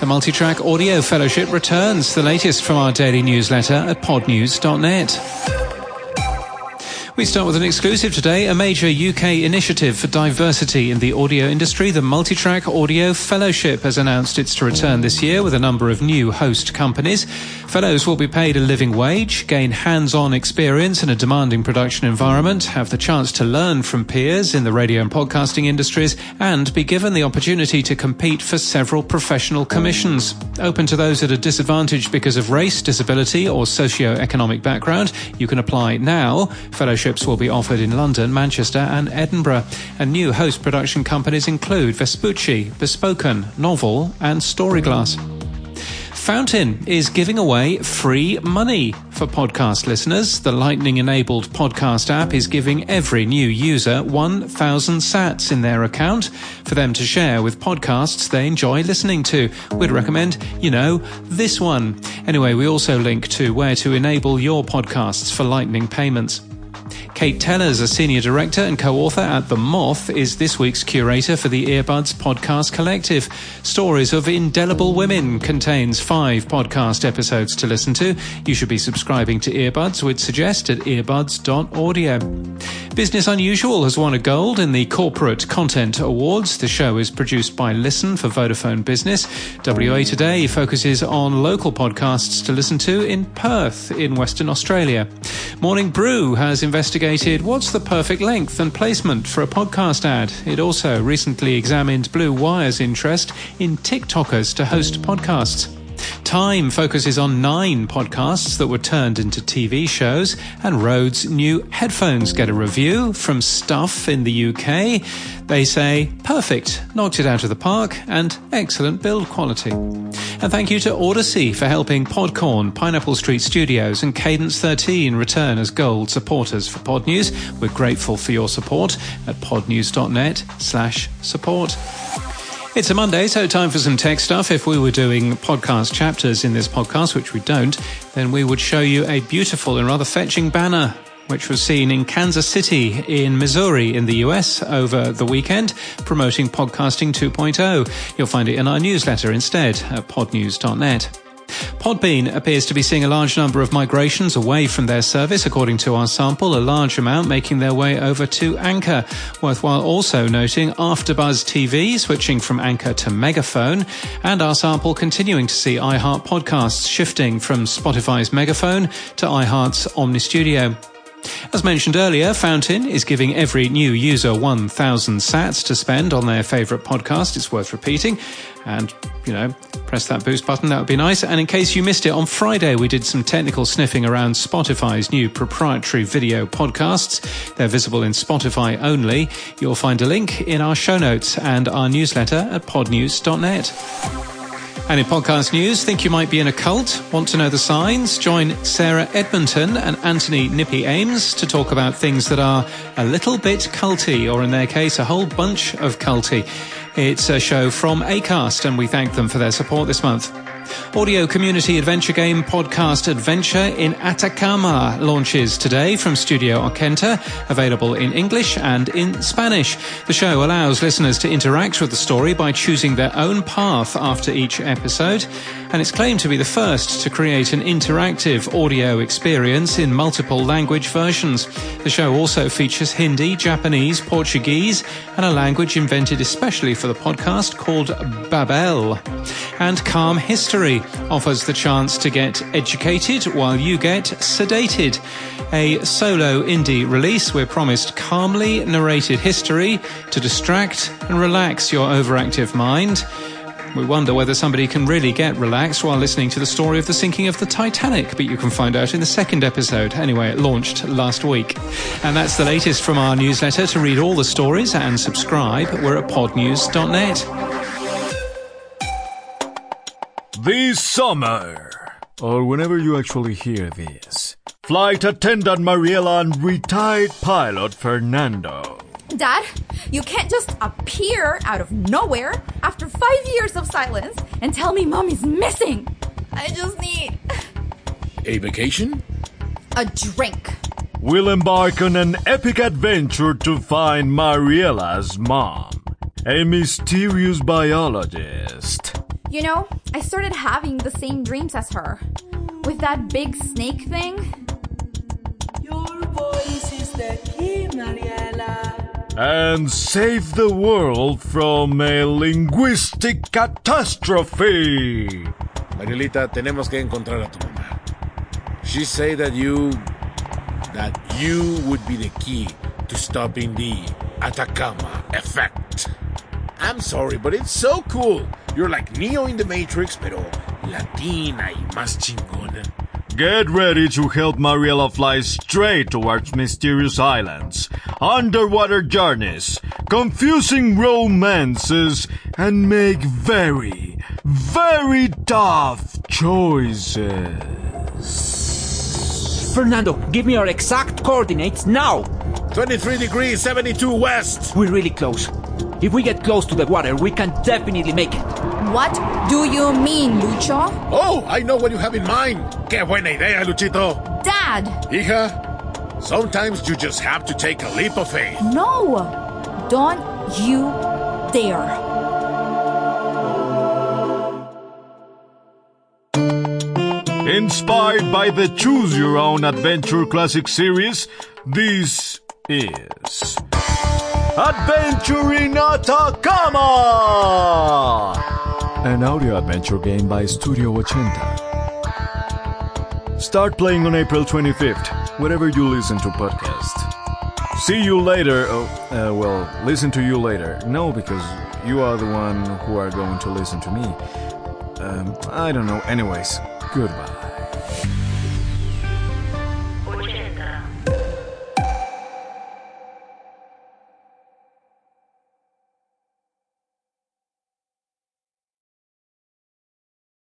The Multitrack Audio Fellowship returns, the latest from our daily newsletter at podnews.net. We start with an exclusive today, a major UK initiative for diversity in the audio industry. The Multitrack Audio Fellowship has announced it's to return this year with a number of new host companies. Fellows will be paid a living wage, gain hands-on experience in a demanding production environment, have the chance to learn from peers in the radio and podcasting industries, and be given the opportunity to compete for several professional commissions. Open to those at a disadvantage because of race, disability, or socio-economic background. You can apply now. Fellowship will be offered in London, Manchester, and Edinburgh. And new host production companies include Vespucci, Bespoken, Novel, and Storyglass. Fountain is giving away free money for podcast listeners. The Lightning enabled podcast app is giving every new user 1,000 sats in their account for them to share with podcasts they enjoy listening to. We'd recommend, you know, this one. Anyway, we also link to where to enable your podcasts for Lightning payments. Kate Tellers, a senior director and co-author at The Moth, is this week's curator for the Earbuds Podcast Collective. Stories of Indelible Women contains five podcast episodes to listen to. You should be subscribing to Earbuds, we'd suggest at earbuds.audio. Business Unusual has won a gold in the Corporate Content Awards. The show is produced by Listen for Vodafone Business. WA Today focuses on local podcasts to listen to in Perth, in Western Australia. Morning Brew has investigated what's the perfect length and placement for a podcast ad. It also recently examined Blue Wire's interest in TikTokers to host podcasts. Time focuses on nine podcasts that were turned into TV shows, and RØDE's new headphones get a review from Stuff in the UK. They say, perfect, knocked it out of the park, and excellent build quality. And thank you to Audacy for helping Podcorn, Pineapple Street Studios, and Cadence 13 return as gold supporters for Podnews. We're grateful for your support at podnews.net slash support. It's a Monday, so time for some tech stuff. If we were doing podcast chapters in this podcast, which we don't, then we would show you a beautiful and rather fetching banner which was seen in Kansas City in Missouri in the US over the weekend, promoting Podcasting 2.0. You'll find it in our newsletter instead at podnews.net. Podbean appears to be seeing a large number of migrations away from their service, according to our sample, a large amount making their way over to Anchor. Worthwhile also noting AfterBuzz TV switching from Anchor to Megaphone, and our sample continuing to see iHeart podcasts shifting from Spotify's Megaphone to iHeart's Omny Studio. As mentioned earlier, Fountain is giving every new user 1,000 sats to spend on their favourite podcast. It's worth repeating. And, you know, press that boost button, that would be nice. And in case you missed it, on Friday we did some technical sniffing around Spotify's new proprietary video podcasts. They're visible in Spotify only. You'll find a link in our show notes and our newsletter at podnews.net. And in podcast news, think you might be in a cult? Want to know the signs? Join Sarah Edmonton and Anthony Nippy Ames to talk about things that are a little bit culty, or in their case, a whole bunch of culty. It's a show from ACAST, and we thank them for their support this month. Audio community adventure game podcast Adventure in Atacama launches today from Studio Ochenta, available in English and in Spanish. The show allows listeners to interact with the story by choosing their own path after each episode, and it's claimed to be the first to create an interactive audio experience in multiple language versions. The show also features Hindi, Japanese, Portuguese, and a language invented especially for the podcast called Babel. And Calm History offers the chance to get educated while you get sedated. A solo indie release, we're promised calmly narrated history to distract and relax your overactive mind. We wonder whether somebody can really get relaxed while listening to the story of the sinking of the Titanic, but you can find out in the second episode. Anyway, it launched last week. And that's the latest from our newsletter. To read all the stories and subscribe, we're at podnews.net this summer, or whenever you actually hear this, flight attendant Mariela and retired pilot Fernando. Dad, you can't just appear out of nowhere after five years of silence and tell me mommy's missing. I just need. A vacation? A drink. We'll embark on an epic adventure to find Mariela's mom, a mysterious biologist. You know, I started having the same dreams as her. With that big snake thing. Your voice is the key, Mariela. And save the world from a linguistic catastrophe. Marielita, tenemos que encontrar a tu mamá. She said that you that you would be the key to stopping the Atacama effect. I'm sorry, but it's so cool. You're like Neo in the Matrix, pero latina y más chingona. Get ready to help Mariela fly straight towards mysterious islands, underwater journeys, confusing romances, and make very, very tough choices. Fernando, give me your exact coordinates now! 23 degrees, 72 west. We're really close. If we get close to the water, we can definitely make it. What do you mean, Lucho? Oh, I know what you have in mind. Qué buena idea, Luchito. Dad! Hija, sometimes you just have to take a leap of faith. No! Don't you dare! Inspired by the Choose Your Own Adventure Classic series, this is Adventure in Atacama! An audio adventure game by Studio 80. Start playing on April 25th, wherever you listen to podcasts. See you later. Oh, uh, well, listen to you later. No, because you are the one who are going to listen to me. Um, I don't know. Anyways, goodbye.